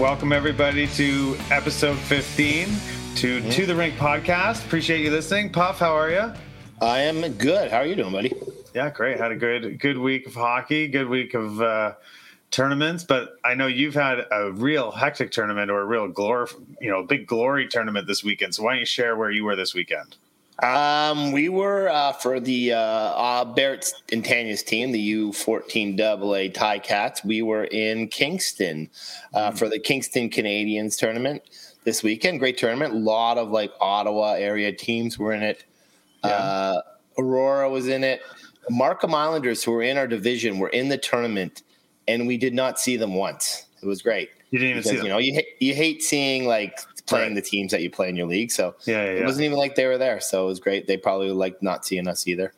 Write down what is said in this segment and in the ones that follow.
Welcome everybody to episode 15 to To the Rink podcast. Appreciate you listening. Puff, how are you? I am good. How are you doing, buddy? Yeah, great. Had a good good week of hockey, good week of uh, tournaments, but I know you've had a real hectic tournament or a real glory, you know, big glory tournament this weekend. So why don't you share where you were this weekend? Um, we were uh, for the uh, uh, Barrett and Tanya's team, the U14 AA Ticats. We were in Kingston uh, mm. for the Kingston Canadians tournament this weekend. Great tournament. A lot of like Ottawa area teams were in it. Yeah. Uh, Aurora was in it. Markham Islanders, who were in our division, were in the tournament, and we did not see them once. It was great. You didn't even because, see them. You know, you you hate seeing like playing right. the teams that you play in your league. So yeah, yeah, it wasn't even like they were there. So it was great. They probably liked not seeing us either.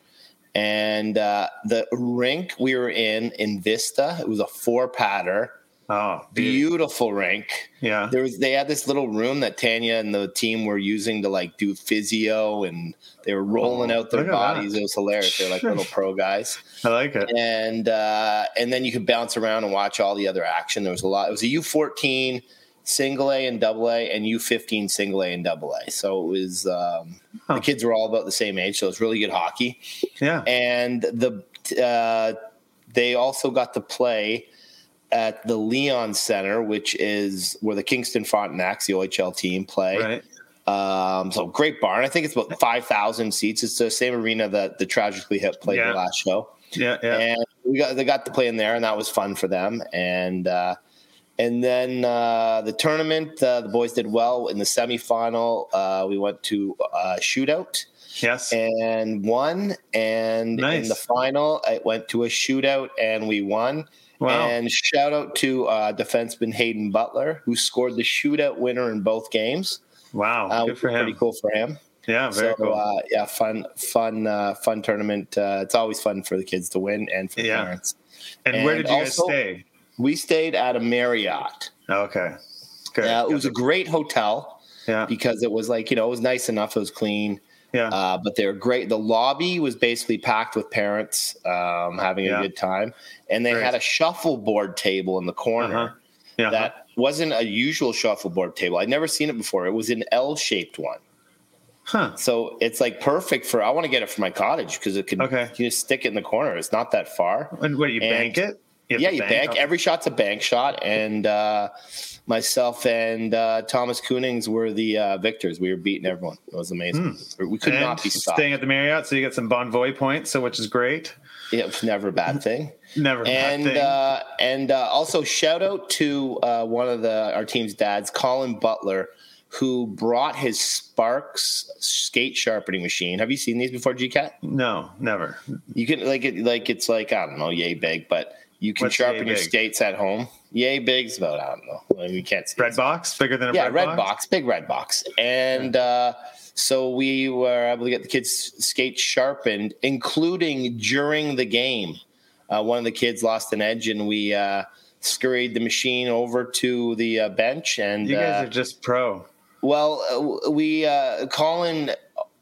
And uh, the rink we were in Invista, it was a four patter. Oh, beautiful rink. Yeah. There was they had this little room that Tanya and the team were using to like do physio and they were rolling oh, out their bodies. That. It was hilarious. They're like little pro guys. I like it. And uh, and then you could bounce around and watch all the other action. There was a lot. It was a U fourteen single A and double A, and U15 single A and double A. So it was um, huh. the kids were all about the same age, so it's really good hockey. Yeah, and the uh, they also got to play at the Leon Center, which is where the Kingston Frontenacs, the OHL team, play. Right. Um, so great barn. I think it's about five thousand seats. It's the same arena that the Tragically Hip played yeah. the last show. Yeah, yeah. And we got they got to play in there, and that was fun for them. And uh, and then uh, the tournament, uh, the boys did well in the semifinal. Uh, we went to a shootout. Yes. And won. And nice. in the final, it went to a shootout and we won. Wow. And shout out to uh, defenseman Hayden Butler, who scored the shootout winner in both games. Wow. Uh, Good for him. Pretty cool for him. Yeah, very so, cool. Uh, yeah, fun, fun, uh, fun tournament. Uh, it's always fun for the kids to win and for yeah. parents. And, and where did you also, guys stay? We stayed at a Marriott. Okay. Good. Uh, it was a great hotel. Yeah. Because it was like, you know, it was nice enough. It was clean. Yeah. Uh, but they were great. The lobby was basically packed with parents um, having yeah. a good time. And they great. had a shuffleboard table in the corner uh-huh. yeah. that wasn't a usual shuffleboard table. I'd never seen it before. It was an L shaped one. Huh. So it's like perfect for. I want to get it for my cottage because it can. Okay. You just stick it in the corner. It's not that far. And what you and, bank it? You yeah, you bank. bank. Every shot's a bank shot, and uh, myself and uh, Thomas Koonings were the uh, victors. We were beating everyone. It was amazing. Hmm. We could and not be stopped. Staying at the Marriott, so you get some Bonvoy points, so which is great. Yeah, it's never a bad thing. never and uh, and uh, also shout out to uh, one of the our team's dads, Colin Butler, who brought his Sparx skate sharpening machine. Have you seen these before, G-Cat? No, never. You can like it like it's like I don't know, yay big, but you can What's sharpen your skates at home. Yay big's about I don't know. You can't see red box bigger than a yeah red, red box? box? big red box, and uh, so we were able to get the kids' skates sharpened, including during the game. Uh, one of the kids lost an edge, and we uh, scurried the machine over to the uh, bench. And you guys uh, are just pro. Well, uh, we Colin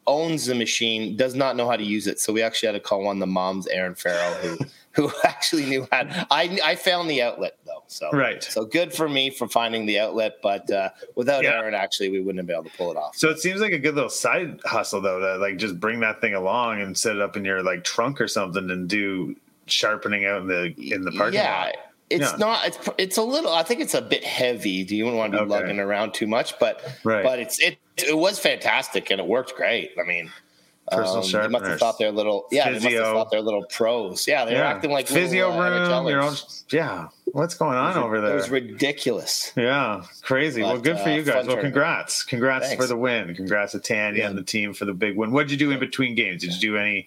owns the machine, does not know how to use it, so we actually had to call one of the moms, Erin Farrell, who who actually knew how. To, I I found the outlet though, so right. So good for me for finding the outlet, but uh, without yeah. Erin, actually, we wouldn't have been able to pull it off. So it seems like a good little side hustle though, to like just bring that thing along and set it up in your like trunk or something and do sharpening out in the in the parking yeah. lot. It's yeah. not. It's it's a little. I think it's a bit heavy. Do you want to be okay. lugging around too much? But right. but it's it it was fantastic and it worked great. I mean, Personal um, sharpeners. They must have thought they're little. Yeah, Physio. they must have thought they're little pros. Yeah, they're yeah. acting like physio little, uh, room. Own, yeah. What's going on over there? It was ridiculous. Yeah, crazy. But, well, good for uh, you guys. Well, congrats, congrats Thanks. for the win. Congrats to Tanya yeah. and the team for the big win. What did you do in between games? Did you do any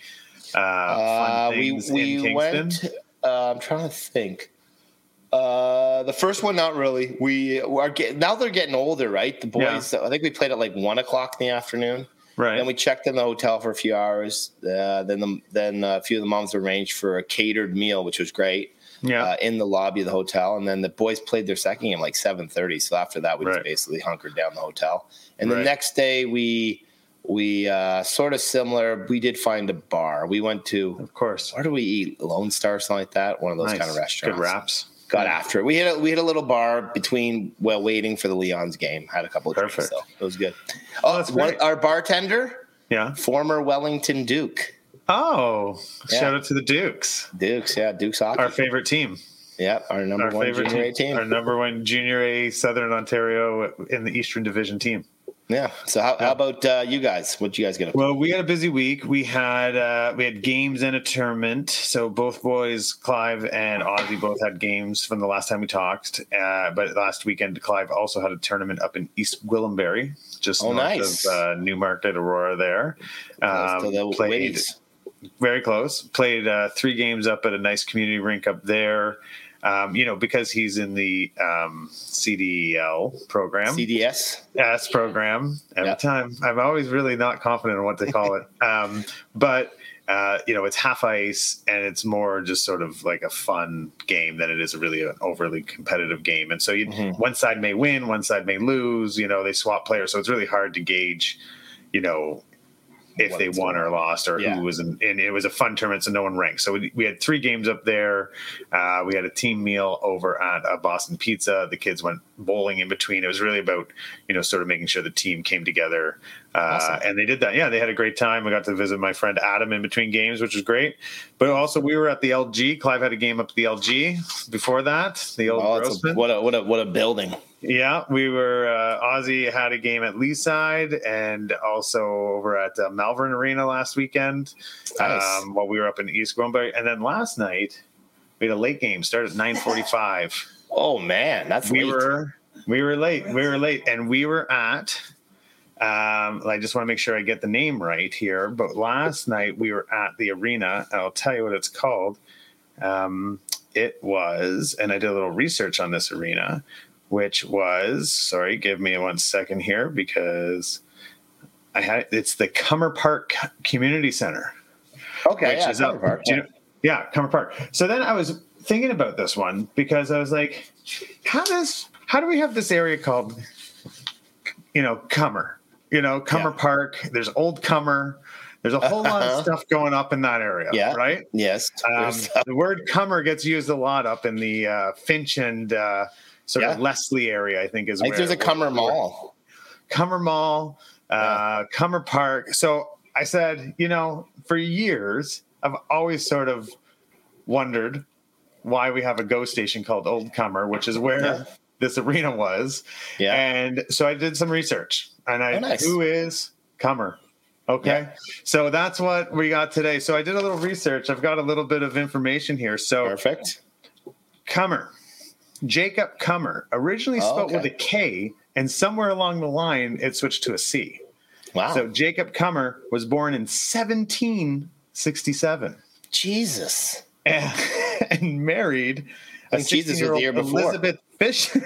uh, fun uh, things we, we in Kingston? Went, uh, I'm trying to think. Uh, the first one, not really. We are now. They're getting older, right? The boys. Yeah. I think we played at like one o'clock in the afternoon. Right. Then we checked in the hotel for a few hours. Uh, then the, then a few of the moms arranged for a catered meal, which was great. Yeah. Uh, in the lobby of the hotel, and then the boys played their second game like seven thirty. So after that, we right. just basically hunkered down the hotel. And right. the next day, we we uh, sort of similar. We did find a bar. We went to, of course. Where do we eat? Lone Star, something like that. One of those nice. kind of restaurants. Good wraps. Got after it. We had a, we had a little bar between while waiting for the Leon's game. Had a couple of drinks, so it was good. Oh, that's one- our bartender, Yeah. former Wellington Duke. Oh, Yeah. shout out to the Dukes, Dukes, yeah, Dukes hockey. our favorite team. Yep, our number Our one junior A team, team. our number one junior A Southern Ontario in the Eastern Division team. Yeah. So how, how about uh, you guys? What you guys get up? Well, we had a busy week. We had uh, we had games and a tournament. So both boys, Clive and Ozzy, both had games from the last time we talked. Uh, but last weekend, Clive also had a tournament up in East Gwillimbury, just Oh, north nice. of uh, Newmarket, Aurora. There, Um, the played ladies. very close. Played uh, three games up at a nice community rink up there. Um, you know, because he's in the um, CDL program. CDS. S program every Yeah. time. I'm always really not confident on what to call it. Um, but uh, you know, it's half ice and it's more just sort of like a fun game than it is really an overly competitive game. And so you, Mhm. one side may win, one side may lose. You know, they swap players, so it's really hard to gauge. You know. If they won or lost, or Yeah. who was in, and it was a fun tournament, so no one ranked. So we, we had three games up there. Uh, we had a team meal over at uh, Boston Pizza. The kids went bowling in between. It was really about you know sort of making sure the team came together, uh, Awesome. and they did that. Yeah, they had a great time. I got to visit my friend Adam in between games, which was great. But also we were at the LG. Clive had a game up at the LG before that. The old Oh, a, what a what a what a building. Yeah, we were. Uh, Ozzy had a game at Leaside and also over at uh, Malvern Arena last weekend Nice. um, while we were up in East Gwillimbury. And then last night we had a late game. Started at nine forty-five. oh man, that's we late. were we were late. We were late, and we were at. Um, I just want to make sure I get the name right here. But last night we were at the arena. I'll tell you what it's called. Um, it was, and I did a little research on this arena, which was sorry, give me one second here because I had it's the Cummer Park Community Center okay. which Yeah, is up. Park, you know- yeah, Cummer Park. So then I was thinking about this one because I was like, how does how do we have this area called, you know, Cummer? You know, Cummer Yeah. Park. There's Old Cummer. There's a whole lot Uh-huh. of stuff going up in that area. Yeah. Right. Yes. Um, the word Cummer gets used a lot up in the uh, Finch and uh, sort of Leslie area. I think is where there's a Cummer Mall. Cummer Mall, uh, Cummer Park. So I said, you know, for years, I've always sort of wondered why we have a GO station called Old Cummer, which is where Yeah. this arena was. Yeah. And so I did some research and I, Oh, nice. who is Cummer? Okay. So that's what we got today. So I did a little research. I've got a little bit of information here. So Perfect. Cummer, Jacob Cummer, originally Oh, spelled okay. with a K, and somewhere along the line it switched to a C. Wow. So Jacob Cummer was born in 1767 Jesus. and, and married think Jesus was the 16-year-old year before. Elizabeth Fisher.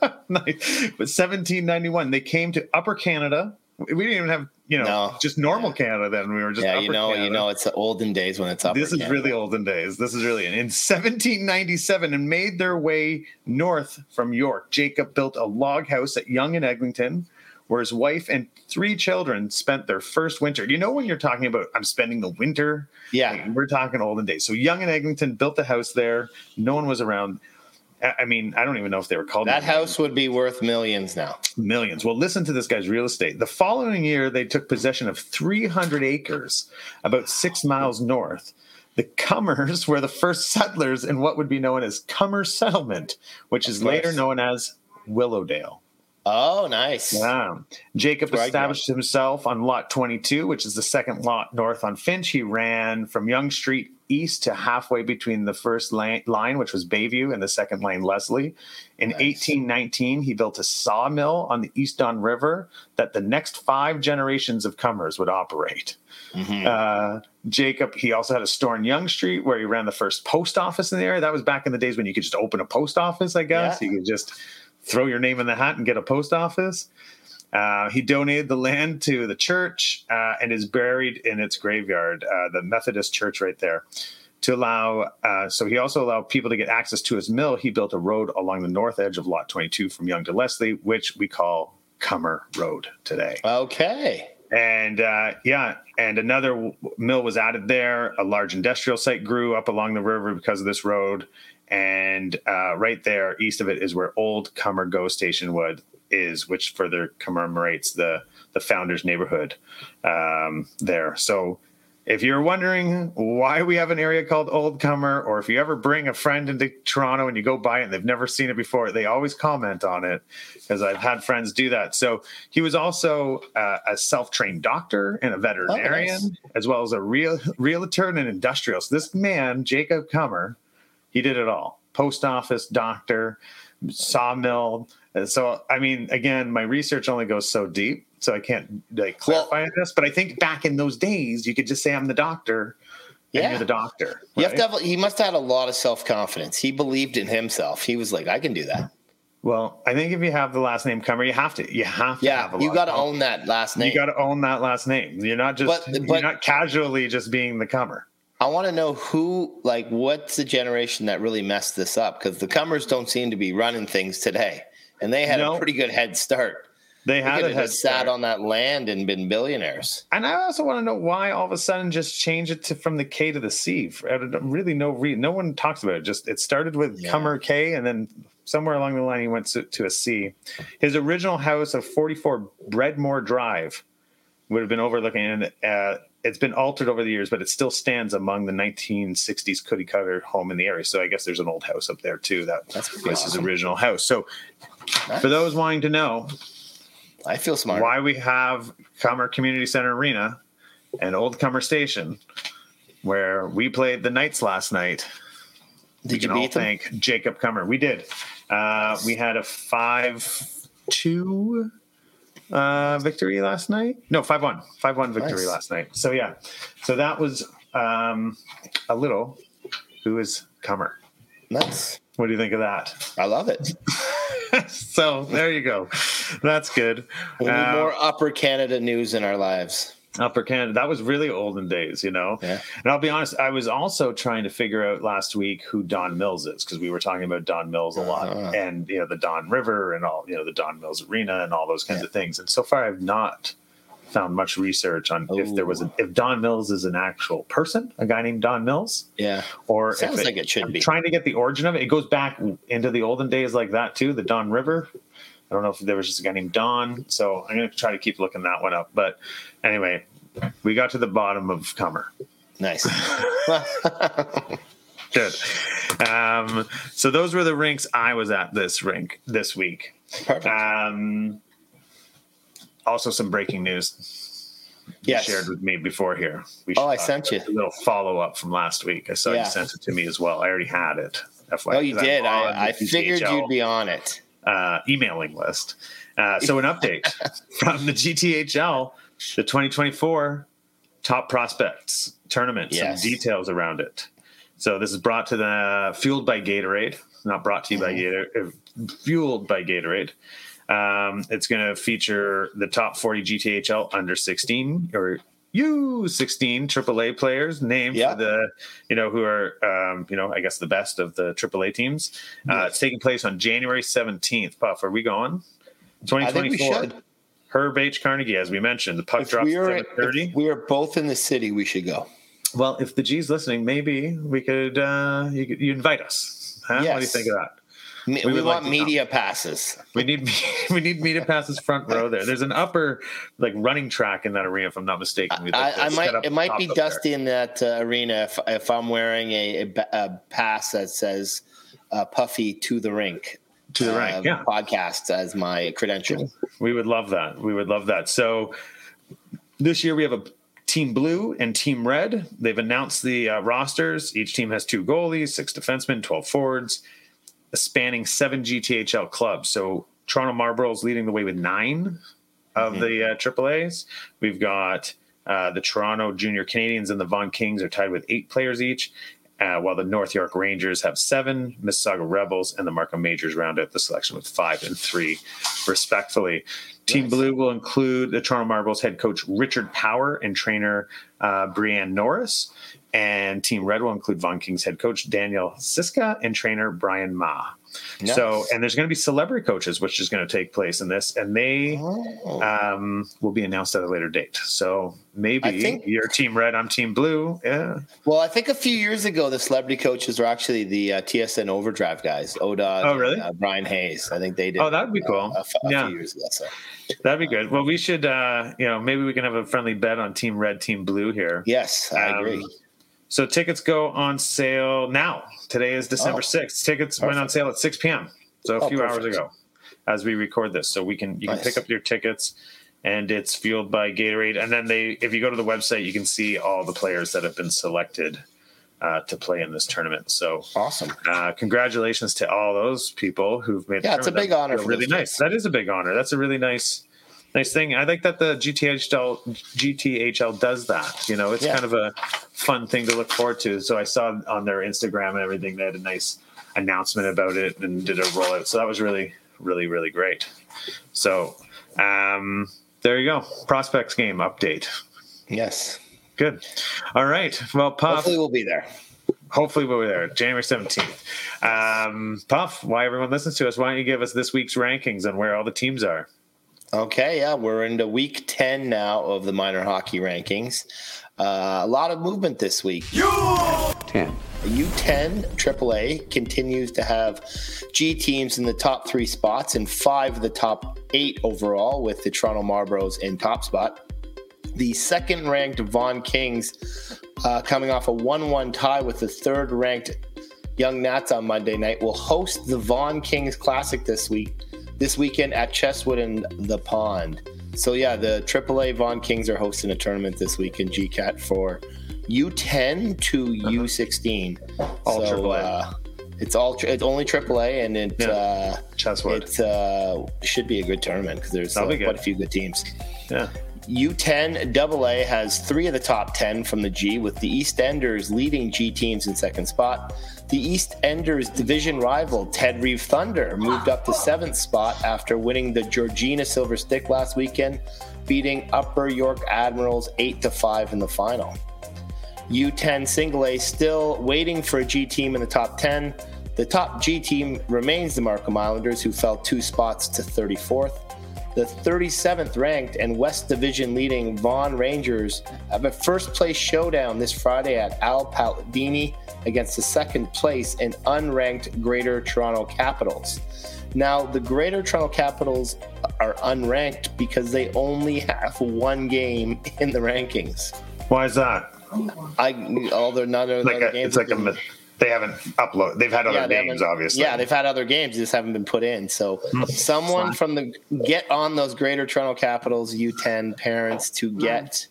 nice. But 1791, they came to Upper Canada. We didn't even have, you know, No. just normal Canada then. We were just yeah, you know, Canada. you know, it's the olden days when it's up. This is really olden days. This is really in 1797 and made their way north from York. Jacob built a log house at Yonge and Eglinton, where his wife and three children spent their first winter. You know when you're talking about I'm spending the winter? Yeah. Like, we're talking olden days. So Yonge and Eglinton built a house there. No one was around. I mean, I don't even know if they were called That house would be worth millions now. millions. Well, listen to this guy's real estate. The following year, they took possession of 300 acres, about six miles north. The Cummers were the first settlers in what would be known as Cummer Settlement, which is later known as Willowdale. Oh, nice. Yeah. Jacob Where I grew up. established himself on lot 22, which is the second lot north on Finch. He ran from Yonge Street east to halfway between the first line, line which was Bayview, and the second line, Leslie. In Nice. 1819, he built a sawmill on the East Don River that the next five generations of Cummers would operate. Mhm. Uh, Jacob, he also had a store in Yonge Street where he ran the first post office in the area. That was back in the days when you could just open a post office, I guess. Yeah. You could just throw your name in the hat and get a post office. Uh, he donated the land to the church uh, and is buried in its graveyard, uh, the Methodist church right there. To allow, uh, so he also allowed people to get access to his mill. He built a road along the north edge of Lot 22 from Yonge to Leslie, which we call Cummer Road today. Okay. And uh, yeah, and another mill was added there. A large industrial site grew up along the river because of this road. And uh, right there, east of it, is where Old Cummer Go Station would is, which further commemorates the the founders' neighborhood um, there. So if you're wondering why we have an area called Old Cummer, or if you ever bring a friend into Toronto and you go by it and they've never seen it before, they always comment on it because I've had friends do that. So he was also uh, a self-trained doctor and a veterinarian, oh, nice. as well as a real realtor and an industrial. So this man, Jacob Cummer, he did it all: post office, doctor, sawmill. Uh, so I mean, again, my research only goes so deep so I can't like clarify well, this. But I think back in those days, you could just say I'm the doctor. Yeah, you're the doctor. Right? You have to have. He must have had a lot of self confidence. He believed in himself. He was like, I can do that. Well, I think if you have the last name Cummer, you have to. You have to. Yeah, you got to own that last name. You got to own that last name. You're not just. But, but, you're not casually just being the Cummer. I want to know who, like, what's the generation that really messed this up? Because the Cummers don't seem to be running things today, and they had no. a pretty good head start. They had it have sat on that land and been billionaires. And I also want to know why all of a sudden just change it to from the K to the C. Really, no reason. No one talks about it. Just it started with yeah. Cummer K, and then somewhere along the line he went to, to a C. His original house of 44 Breadmore Drive would have been overlooking, and uh, it's been altered over the years, but it still stands among the 1960s cookie cutter home in the area. So I guess there's an old house up there too. That That's was awesome. his original house. So nice. for those wanting to know, I feel smart. Why we have Cummer Community Center Arena and Old Cummer Station, where we played the Knights last night. Did you beat them? Thank Jacob Cummer. We did. Uh, we had a five-two uh, victory last night. No, five-one. Five-one victory nice. last night. So yeah, so that was um, a little. Who is Cummer? Nice. What do you think of that? I love it. so there you go. That's good. We need uh, more Upper Canada news in our lives. Upper Canada. That was really olden days, you know. Yeah. And I'll be honest, I was also trying to figure out last week who Don Mills is because we were talking about Don Mills a lot, uh-huh. and you know the Don River and all, you know the Don Mills Arena and all those kinds yeah. of things. And so far, I've not found much research on Ooh. if there was a, if Don Mills is an actual person, a guy named Don Mills. Yeah. Or sounds it, like it should I'm be. Trying to get the origin of it. It goes back into the olden days like that too, the Don River. I don't know if there was just a guy named Don. So I'm going to try to keep looking that one up. But anyway, we got to the bottom of Cummer. Nice. Good. Um, so those were the rinks I was at this rink this week. Perfect. Um, also some breaking news yes. shared with me before here. We oh, I sent you a little follow up from last week. I saw yeah. you sent it to me as well. I already had it. FYI, oh, you did. I, I figured you'd be on it. Uh, emailing list. Uh, so an update from the GTHL, the 2024 top prospects tournament. Yes. Some details around it. So this is brought to the fueled by Gatorade, not brought to you by mm-hmm. Gatorade, uh, fueled by Gatorade. Um, it's going to feature the top 40 GTHL under 16 or U16 AAA players named for the, you know, who are, um, you know, I guess the best of the AAA teams. Uh, yes. It's taking place on January 17th. Puff, are we going? 2024. Herb H. Carnegie, as we mentioned, the puck if drops we at 7:30. We are both in the city. We should go. Well, if the G's listening, maybe we could uh, you, you invite us. Huh? Yes. What do you think of that? We, we want like media know. passes. We need we need media passes front row there. There's an upper like running track in that arena, if I'm not mistaken. I, I might it might be dusty there. in that uh, arena if if I'm wearing a, a, a pass that says uh, "Puffy to the rink." To the uh, yeah. Podcast as my credential. We would love that. We would love that. So this year we have a Team Blue and Team Red. They've announced the uh, rosters. Each team has two goalies, six defensemen, 12 forwards spanning seven GTHL clubs. So Toronto Marlboros leading the way with nine of mm-hmm. the uh, AAA's. We've got uh, the Toronto Junior Canadians and the Vaughan Kings are tied with eight players each, uh, while the North York Rangers have seven, Mississauga Rebels and the Markham Majors round out the selection with five and three, respectfully. Team nice. Blue will include the Toronto Marlboros head coach Richard Power and trainer uh, Brianne Norris. And Team Red will include Vaughan Kings head coach Daniel Siska and trainer Brian Ma. Nice. So, and there's going to be celebrity coaches, which is going to take place in this, and they oh. um, will be announced at a later date. So maybe think, you're Team Red, I'm Team Blue. Yeah. Well, I think a few years ago, the celebrity coaches were actually the uh, TSN Overdrive guys, Oda. Oh, really? And, uh, Bryan Hayes. I think they did. Oh, that'd be cool. Uh, a, a yeah. few years ago. So. That'd be good. Well, we should, uh, you know, maybe we can have a friendly bet on Team Red, Team Blue here. Yes, I um, agree. So tickets go on sale now. Today is December oh, 6th. Tickets perfect. went on sale at 6 p.m. So a oh, few perfect. hours ago as we record this. So we can you nice. can pick up your tickets and it's fueled by Gatorade. And then they if you go to the website, you can see all the players that have been selected uh, to play in this tournament. So awesome! Uh, congratulations to all those people who've made. Yeah, it's a big honor. really nice. That is a big honor. That's a really nice, nice thing. I think that the GTHL GTHL does that. You know, it's yeah. kind of a fun thing to look forward to. So I saw on their Instagram and everything they had a nice announcement about it and did a rollout. So that was really, really, really great. So um, there you go. Prospects game update. Yes. Good. All right. Well, Puff. Hopefully, we'll be there. Hopefully, we'll be there. January 17th. Um, Puff, why everyone listens to us, why don't you give us this week's rankings and where all the teams are? Okay. Yeah. We're into week 10 now of the minor hockey rankings. Uh, a lot of movement this week. U10. U10 AAA continues to have G teams in the top three spots and five of the top eight overall, with the Toronto Marlboros in top spot. The second ranked Vaughan Kings, uh, coming off a 1 1 tie with the third ranked Young Nats on Monday night, will host the Vaughan Kings Classic this week, this weekend at Chesswood and the Pond. So, yeah, the AAA Vaughan Kings are hosting a tournament this week in G-Cat for U10 to uh-huh. U16. All so, AAA. Uh, it's all it's only AAA, and it yeah. uh, Chesswood. It uh, should be a good tournament because there's uh, quite a few good teams. Yeah. U10 AA has three of the top 10 from the G, with the East Enders leading G teams in second spot. The East Enders division rival, Ted Reeve Thunder, moved up to seventh spot after winning the Georgina Silver Stick last weekend, beating Upper York Admirals 8 to 5 in the final. U10 single A still waiting for a G team in the top 10. The top G team remains the Markham Islanders, who fell two spots to 34th. The 37th ranked and West Division leading Vaughan Rangers have a first place showdown this Friday at Al Palladini against the second place and unranked Greater Toronto Capitals. Now, the Greater Toronto Capitals are unranked because they only have one game in the rankings. Why is that? I all their none of like a, games. It's like a they haven't uploaded. They've had other yeah, games, obviously. Yeah, they've had other games, just haven't been put in. So hmm. someone from the get on those Greater Toronto Capitals U10 parents to get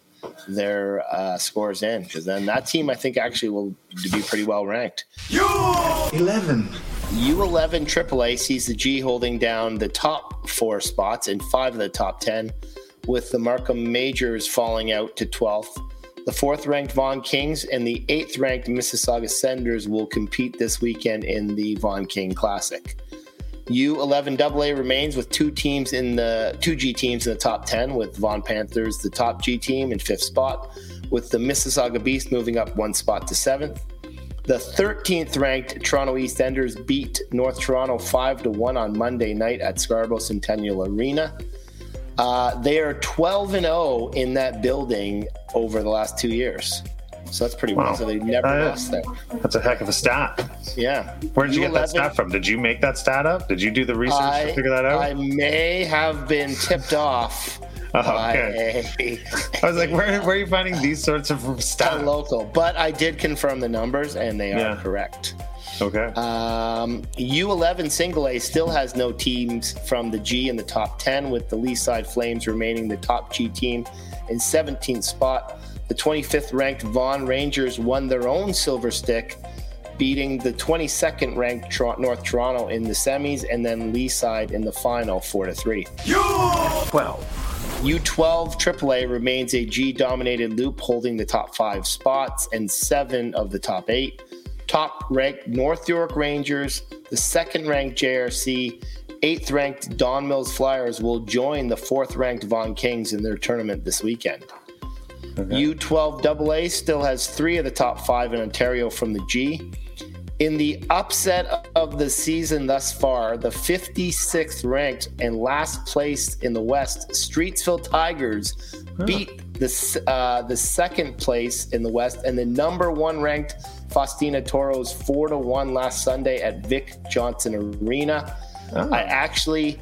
their uh, scores in, because then that team I think actually will be pretty well ranked. U11. U11 AAA sees the G holding down the top four spots and five of the top ten, with the Markham Majors falling out to 12th the fourth ranked Vaughan Kings and the eighth ranked Mississauga Senators will compete this weekend in the Vaughan King Classic. U11 AA remains with two teams in the two G teams in the top 10, with Vaughan Panthers, the top G team, in fifth spot, with the Mississauga Beast moving up one spot to seventh. The 13th ranked Toronto East Enders beat North Toronto 5 to 1 on Monday night at Scarborough Centennial Arena. Uh, they are 12 and 0 in that building over the last two years. So that's pretty wow. So they never uh, lost there. That's a heck of a stat. Yeah. Where did you get that stat from? Did you make that stat up? Did you do the research I, to figure that out? I may have been tipped off. Oh, okay. I was like, where, where are you finding these sorts of stats? Local, but I did confirm the numbers, and they are yeah. correct. Okay. Um, U11 single A still has no teams from the G in the top 10, with the Leaside Flames remaining the top G team in 17th spot. The 25th ranked Vaughan Rangers won their own silver stick, beating the 22nd ranked North Toronto in the semis and then Lee Side in the final 4 to 3. U12. U12 AAA remains a G dominated loop, holding the top five spots and seven of the top eight top ranked North York Rangers, the second ranked JRC, eighth ranked Don Mills Flyers will join the fourth ranked Vaughan Kings in their tournament this weekend. Okay. U12 AA still has three of the top five in Ontario from the G. In the upset of the season thus far, the 56th ranked and last place in the West, Streetsville Tigers beat the, uh, the second place in the West and the number one ranked Faustina Toros 4 to 1 last Sunday at Vic Johnson Arena. Oh. I actually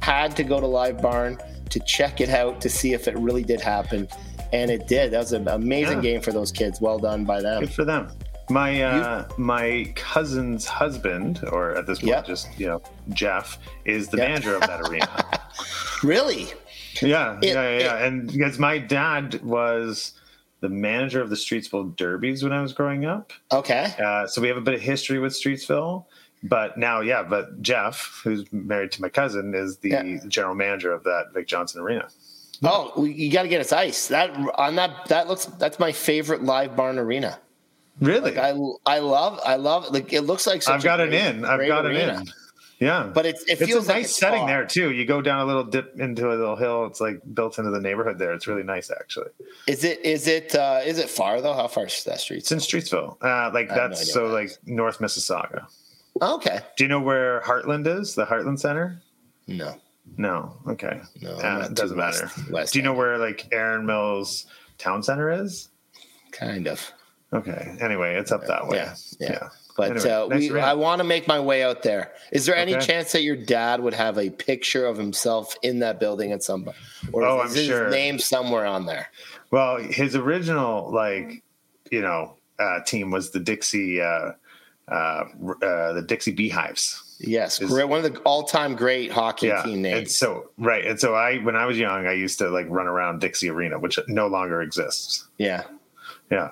had to go to Live Barn to check it out to see if it really did happen. And it did. That was an amazing Yeah. game for those kids. Well done by them. Good for them. My uh, my cousin's husband, or at this point, Yep. just you know, Jeff, is the Yep. manager of that arena. Really? Yeah, It- yeah, yeah, it- And because my dad was the manager of the Streetsville Derbies when I was growing up, Okay. uh, so we have a bit of history with Streetsville. But now, yeah, but Jeff, who's married to my cousin, is the Yeah. general manager of that Vic Johnson Arena. Oh, you got to get us ice. That on that that looks that's my favorite live barn arena. Really, I I love I love like it looks like such I've got it great- in. I've got arena. it in. Yeah, But it, it it's feels a like nice it's setting far. there too. You go down a little dip into a little hill. It's like built into the neighborhood there. It's really nice actually. Is it is it uh, is it far though? How far is that street? It's in Streetsville. Uh, like I have no that's so that like North Mississauga. Okay. Do you know where Heartland is? The Heartland Center? No. No. Okay. No, Uh, it doesn't west- matter. west Do you know where like Erin Mills Town Center is? Kind of. Okay. Anyway, it's up that way. Yeah, yeah. Yeah. But Anyway, uh, we. I want to make my way out there. Is there any chance that your dad would have a picture of himself in that building at some point, or Oh, is I'm his sure. name somewhere on there? Well, his original like you know uh, team was the Dixie uh, uh, uh, the Dixie Beehives. Yes, Is- great, one of the all-time great hockey Yeah, team and so right, and so I when I was young, I used to like run around Dixie Arena, which no longer exists. Yeah, Yeah,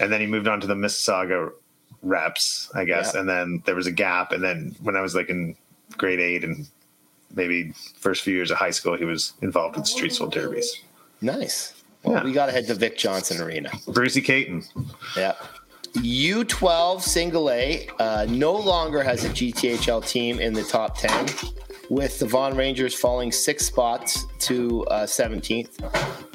and then he moved on to the Mississauga Reps, I guess, Yeah. and then there was a gap, and then when I was like in grade eight and maybe first few years of high school, he was involved with Streetsville Derbies. nice. Well, Yeah. we got to head to Vic Johnson Arena. Brucey Caton. Yeah. U12 single A uh, no longer has a GTHL team in the top 10, with the Vaughan Rangers falling six spots to uh, 17th.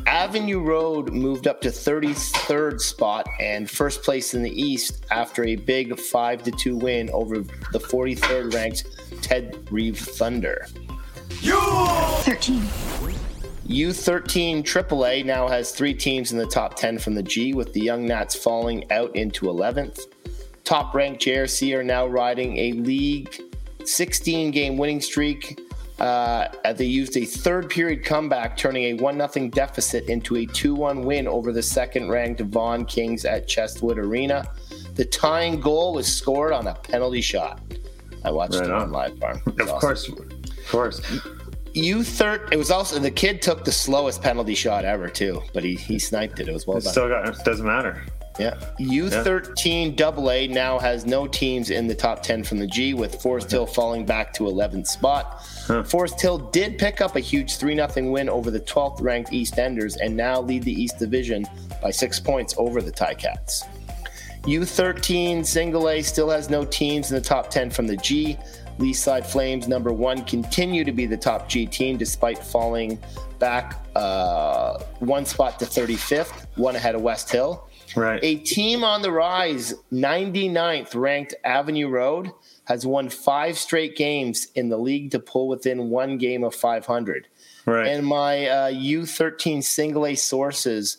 Avenue Road moved up to 33rd spot and first place in the East after a big 5 to 2 win over the 43rd ranked Ted Reeve Thunder. 13. U13 AAA now has three teams in the top 10 from the G, with the Young Nats falling out into 11th. Top ranked JRC are now riding a league 16 game winning streak. Uh, they used a third period comeback, turning a 1 0 deficit into a 2 1 win over the second ranked Vaughan Kings at Chesswood Arena. The tying goal was scored on a penalty shot. I watched Right it on on. LiveBarn. Of course, of course. You third. It was also the kid took the slowest penalty shot ever too, but he he sniped it. It was well done. still got. It doesn't matter. Yeah. U thirteen double A now has no teams in the top ten from the G, with Forest Hill falling back to 11th spot. Forest Hill did pick up a huge three 0 win over the 12th ranked East Enders and now lead the East Division by six points over the Ticats. U13 single A still has no teams in the top 10 from the G. Leaside Flames, number one, continue to be the top G team despite falling back uh, one spot to 35th, one ahead of West Hill. Right. A team on the rise, 99th ranked Avenue Road, has won five straight games in the league to pull within one game of 500. Right. And my uh, U13 single A sources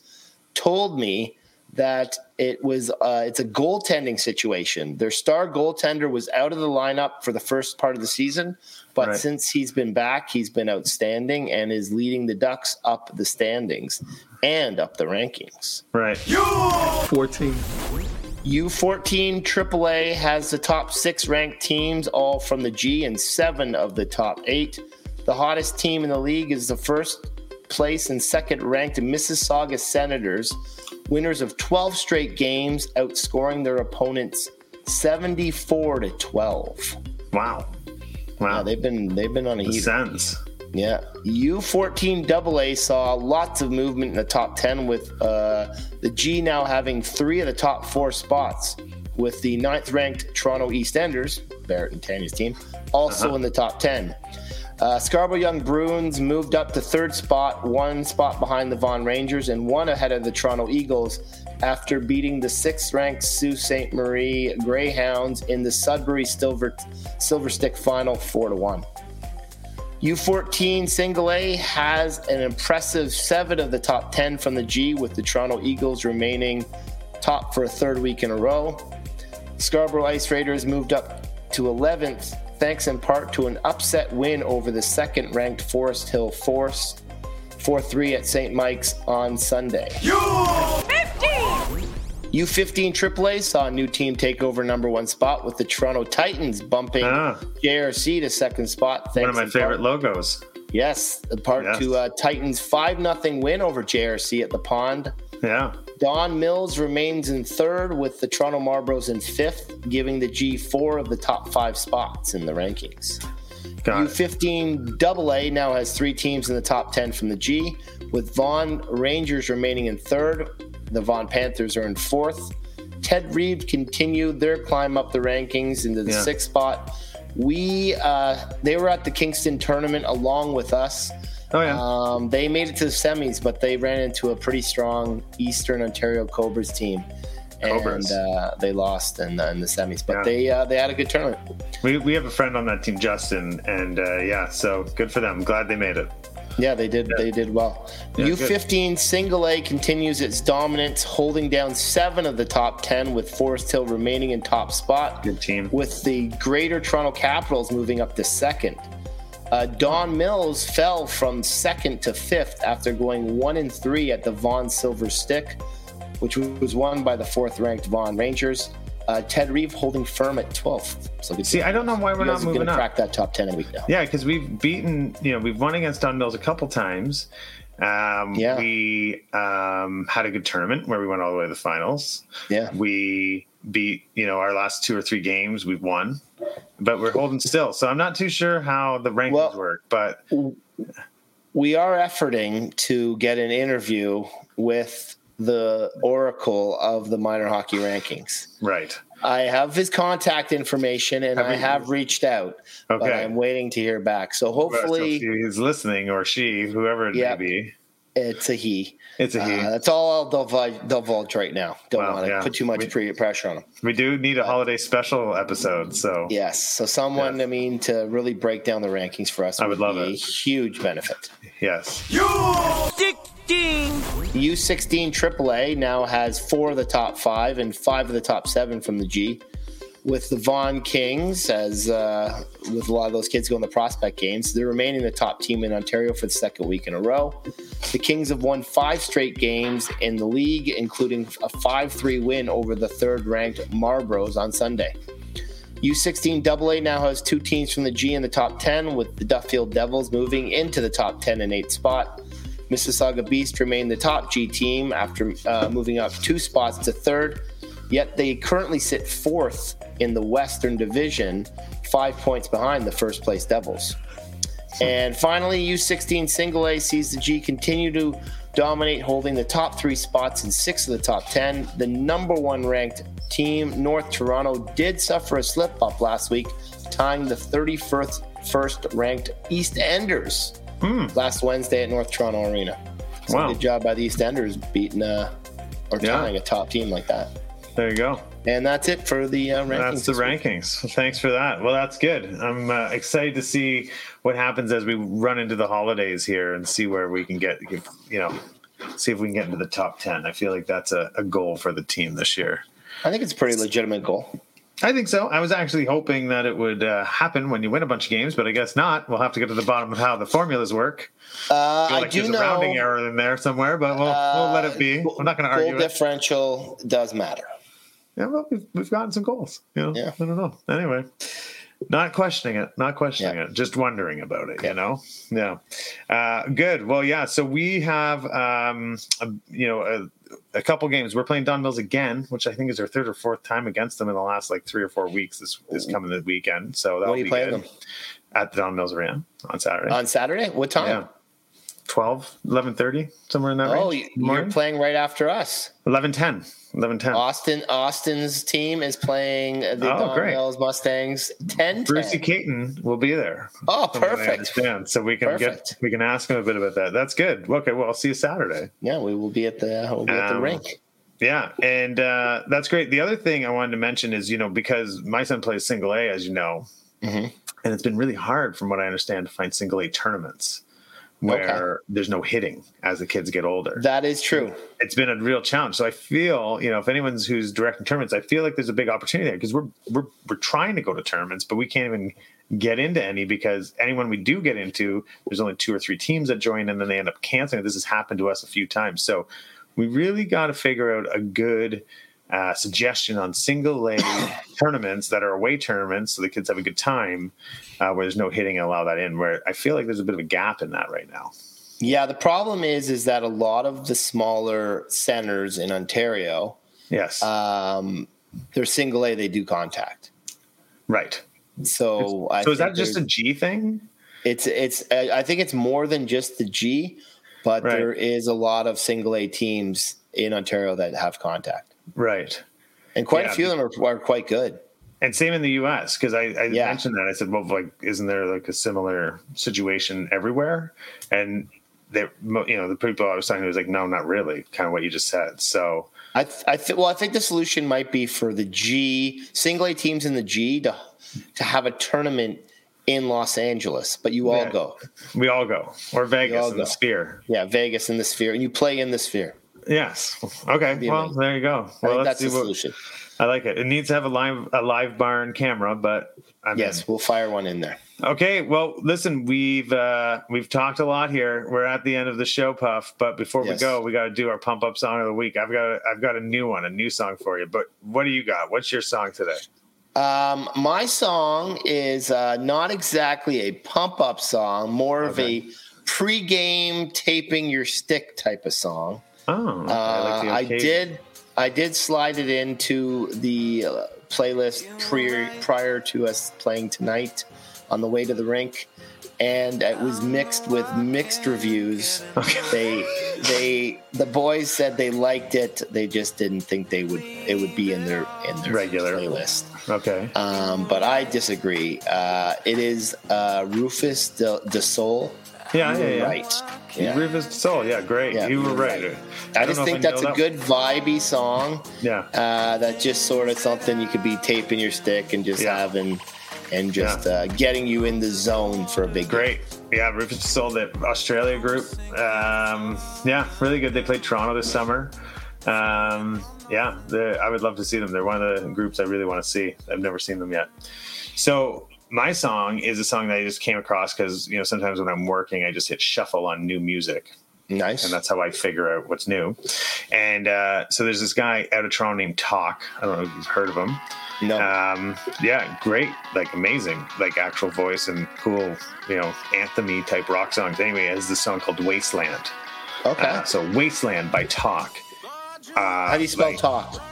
told me that it was uh, it's a goaltending situation. Their star goaltender was out of the lineup for the first part of the season, but Right. since he's been back, he's been outstanding and is leading the Ducks up the standings and up the rankings. right. U14. U14 AAA has the top six ranked teams, all from the G, and seven of the top eight. The hottest team in the league is the first place and second ranked Mississauga Senators, winners of 12 straight games, outscoring their opponents 74 to 12. Wow. Wow. Yeah, they've been they've been on a the sense. Yeah. U14 AA saw lots of movement in the top 10 with uh, the G now having three of the top four spots, with the ninth ranked Toronto East Enders, Barrett and Tanya's team, also in the top 10. Uh, Scarborough Young Bruins moved up to third spot, one spot behind the Vaughan Rangers, and one ahead of the Toronto Eagles after beating the sixth-ranked Sault Ste. Marie Greyhounds in the Sudbury Silver Silver Stick Final, four to one. U14 Single A has an impressive seven of the top 10 from the G, with the Toronto Eagles remaining top for a third week in a row. Scarborough Ice Raiders moved up to 11th, thanks in part to an upset win over the second ranked Forest Hill Force, 4 3 at St. Mike's on Sunday. U15 AAA saw a new team take over number one spot with the Toronto Titans bumping Ah. JRC to second spot. One of my favorite part- logos. Yes, the part Yes. to uh, Titans 5 0 win over JRC at the pond. Yeah. Don Mills remains in third with the Toronto Marlboros in fifth, giving the G four of the top five spots in the rankings. Got. U15 AA now has three teams in the top 10 from the G, with Vaughan Rangers remaining in third. The Vaughan Panthers are in fourth. Ted Reeve continued their climb up the rankings into the Yeah. sixth spot. We uh, they were at the Kingston tournament along with us. Oh yeah. Um, they made it to the semis, but they ran into a pretty strong Eastern Ontario Cobras team, and uh, they lost in, the- in the semis. But Yeah. they uh, they had a good tournament. we, we have a friend on that team, Justin, and uh, yeah, so good for them. Glad they made it. Yeah, they did. They did well. Yeah, U15 Single A continues its dominance, holding down seven of the top ten, with Forest Hill remaining in top spot. Good team. With the Greater Toronto Capitals moving up to second. Uh, Don Mills fell from second to fifth after going one and three at the Vaughan Silver Stick, which was won by the fourth-ranked Vaughan Rangers. Uh, Ted Reeve holding firm at 12th. So good See, I don't know why we're not moving going to up. crack that top 10 a week now. Yeah, because we've beaten, you know, we've won against Don Mills a couple times. Um, Yeah. We um, had a good tournament where we went all the way to the finals. Yeah. We beat, you know, our last two or three games we've won, but we're holding still. So I'm not too sure how the rankings Well- work, but we are efforting to get an interview with the oracle of the minor hockey rankings. right. I have his contact information and Have I have reached out, but Okay. I'm waiting to hear back. So So hopefully if he's listening or she, whoever it Yeah. may be. It's a he. It's a he. Uh, that's all I'll divulge, divulge right now. Don't Wow, want to yeah. put too much We- pre- pressure on him. we do need a holiday special episode. So Yes. So someone, Yes. I mean, to really break down the rankings for us I would love be a it. huge benefit. yes. U16 AAA now has four of the top five and five of the top seven from the G. With the Vaughan Kings, as uh, with a lot of those kids going to prospect games, they're remaining the top team in Ontario for the second week in a row. The Kings have won five straight games in the league, including a 5 3 win over the third ranked Marlboros on Sunday. U16 AA now has two teams from the G in the top 10, with the Duffield Devils moving into the top 10 and 8 spot. Mississauga Beast remain the top G team after uh, moving up two spots to third, yet they currently sit fourth in the Western Division, five points behind the first place Devils. And finally, U16 Single A sees the G continue to dominate, holding the top three spots in six of the top 10. The number one ranked team, North Toronto, did suffer a slip up last week, tying the 31st first ranked East Enders last Wednesday at North Toronto Arena. So Wow. good job by the East Enders beating uh, or Yeah. tying a top team like that. There you go. And that's it for the uh, rankings. That's the rankings. Thanks for that. Well, that's good. I'm uh, excited to see what happens as we run into the holidays here and see where we can get, you know, see if we can get into the top 10. I feel like that's a, a goal for the team this year. I think it's a pretty legitimate goal. I think so. I was actually hoping that it would uh, happen when you win a bunch of games, but I guess not. We'll have to get to the bottom of how the formulas work. Uh, I feel I like do there's know a rounding error in there somewhere, but we'll, we'll let it be. goal- I'm not going to goal argue it. differential does matter. Yeah, well, we've, we've gotten some goals. You know, Yeah. I don't know. Anyway, not questioning it, not questioning Yeah. it, just wondering about it. You know, yeah. Uh, good. Well, yeah. So we have, um, a, you know, a, a couple games. We're playing Don Mills again, which I think is our third or fourth time against them in the last like three or four weeks. This this coming the weekend. So that'll When are you be playing good. them? at the Don Mills Arena on Saturday. On Saturday? What time? yeah. 12, 11.30, somewhere in that Oh, range. Oh, you're playing right after us. 11.10. 11.10. Austin Austin's team is playing the Oh, Don Mustangs 10 Brucey Caton will be there. Oh, from what I perfect. So we can Perfect. get we can ask him a bit about that. That's good. Okay, well, I'll see you Saturday. Yeah, we will be at the we'll be at the Um, rink. Yeah, and uh, that's great. The other thing I wanted to mention is, you know, because my son plays single A, as you know, Mhm. and it's been really hard, from what I understand, to find single A tournaments where there's no hitting as the kids get older. That is true. it's been a real challenge. So I feel, you know, if anyone's who's directing tournaments, I feel like there's a big opportunity there because we're we're we're trying to go to tournaments, but we can't even get into any because anyone we do get into, there's only two or three teams that join and then they end up canceling. This has happened to us a few times. So we really got to figure out a good uh, suggestion on single lane tournaments that are away tournaments so the kids have a good time uh, where there's no hitting and allow that in where i feel like there's a bit of a gap in that right now Yeah, the problem is is that a lot of the smaller centers in Ontario, yes um, they're single A. They do contact. right So, I so is that just a g thing It's it's. I think it's more than just the G, but Right. there is a lot of single A teams in Ontario that have contact, right and quite Yeah, a few of them are, are quite good. And same in the U.S. because I, I Yeah. mentioned that I said, well, like, isn't there like a similar situation everywhere? And mo- you know, the people I was talking to was like, no, not really. Kind of what you just said. So I th- I th- well, I think the solution might be for the G single A teams in the G to to have a tournament in Los Angeles, but you all Yeah. go. we all go or Vegas all in the. Sphere. Yeah, Vegas in the Sphere, and you play in the Sphere. Yes. Okay. Well, amazing. there you go. I Well, that's the what solution. I like it. It needs to have a live a LiveBarn camera, but I'm Yes, in. we'll fire one in there. Okay, well, listen, we've uh, we've talked a lot here. We're at the end of the show, Puff. But before we go, we got to do our pump up song of the week. I've got a, I've got a new one, a new song for you. But what do you got? What's your song today? Um, my song is uh, not exactly a pump up song, more of a pre-game taping your stick type of song. Oh, Uh, I, I like the occasion. did. I did slide it into the uh, playlist prior prior to us playing tonight on the way to the rink, and it was mixed with mixed reviews. Okay. They they the boys said they liked it. They just didn't think they would it would be in their in their Regular. playlist. Okay. Um, but I disagree. Uh, it is uh, Rufus de, de Soul. Yeah, You yeah, yeah. right. Yeah. Rufus Soul. Yeah, great. Yeah, you were right. right. I I just think that's a that- good vibey song. Yeah. Uh, that's just sort of something you could be taping your stick and just Yeah. having, and just uh, getting you in the zone for a big game. Great. Yeah, Rufus Soul, the Australia group. Um, yeah, really good. They played Toronto this summer. Um, yeah, I would love to see them. They're one of the groups I really want to see. I've never seen them yet. So my song is a song that I just came across because you know sometimes when I'm working, I just hit shuffle on new music Nice. and that's how I figure out what's new. And uh, so there's this guy out of Toronto named Talk. I don't know if you've heard of him. no. Um, yeah, great, like amazing, like actual voice and cool, you know, anthemy type rock songs. Anyway, has this song called Wasteland. okay. Uh, so Wasteland by Talk. Uh, How do you spell like, talk?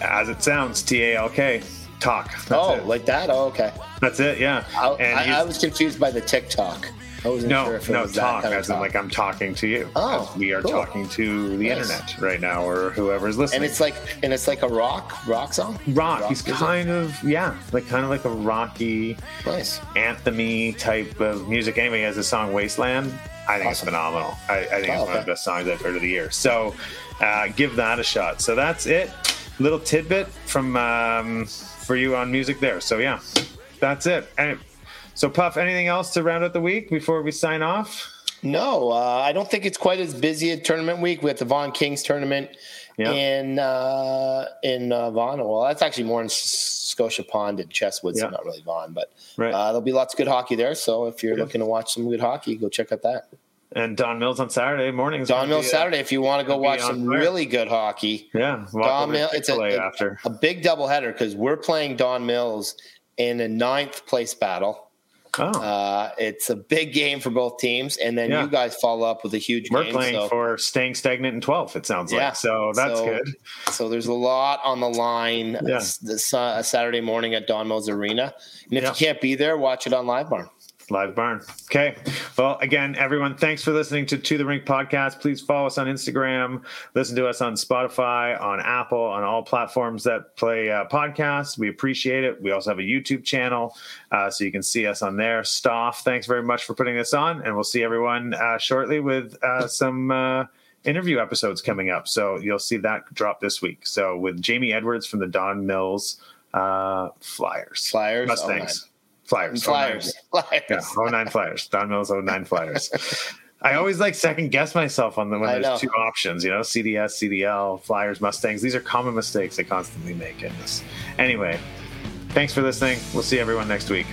As it sounds, T A L K. Talk. That's Oh, it. like that? Oh, okay. That's it. Yeah. I, and I, I was confused by the TikTok. I wasn't no, sure if it no, was talk that kind as in like I'm talking to you. Oh, we are cool. talking to the Nice. internet right now, or whoever's listening. and it's like and it's like a rock rock song. rock. He's music? kind of yeah, like kind of like a rocky, nice. anthemy type of music. Anyway, he has a song Wasteland. I think it's phenomenal. I, I think Oh, it's one of the best songs I've heard of the year. So uh, give that a shot. So that's it. Little tidbit from um, for you on music there. So yeah, that's it. And so Puff, anything else to round out the week before we sign off? No, uh, I don't think it's quite as busy a tournament week. We have the Vaughan Kings tournament Yeah. in uh, in uh, Vaughan. Well, that's actually more in Scotia Pond and Chesswood, so Yeah. not really Vaughan. But Right. uh, there'll be lots of good hockey there. So if you're Good. looking to watch some good hockey, go check out that. And Don Mills on Saturday mornings. Don gonna Mill be, uh, Saturday. If you want to go watch some fire. really good hockey, Yeah, Don over Mill. to It's a, after. a big doubleheader because we're playing Don Mills in a ninth place battle. Oh, Uh, it's a big game for both teams, and then Yeah. you guys follow up with a huge we're game. playing so, for staying stagnant in 12th. It sounds Yeah. like so. That's So- good. so there's a lot on the line Yeah. this, this uh, Saturday morning at Don Mills Arena, and if Yeah. you can't be there, watch it on LiveBarn. LiveBarn. Okay. Well, again, everyone, thanks for listening to Two The Rink podcast. Please follow us on Instagram. Listen to us on Spotify, on Apple, on all platforms that play uh, podcasts. We appreciate it. We also have a YouTube channel, uh, so you can see us on there. Stoff, thanks very much for putting this on, and we'll see everyone uh, shortly with uh, some uh, interview episodes coming up. So you'll see that drop this week. So with Jamie Edwards from the Don Mills uh, Flyers. Flyers. Mustangs. Flyers. Flyers. 09. Flyers. Yeah, 09 Flyers. Don Mills 09 Flyers. I always like second guess myself on the when I there's know. two options, you know, CDS, CDL, Flyers, Mustangs. These are common mistakes I constantly make in this. Anyway, thanks for listening. We'll see everyone next week.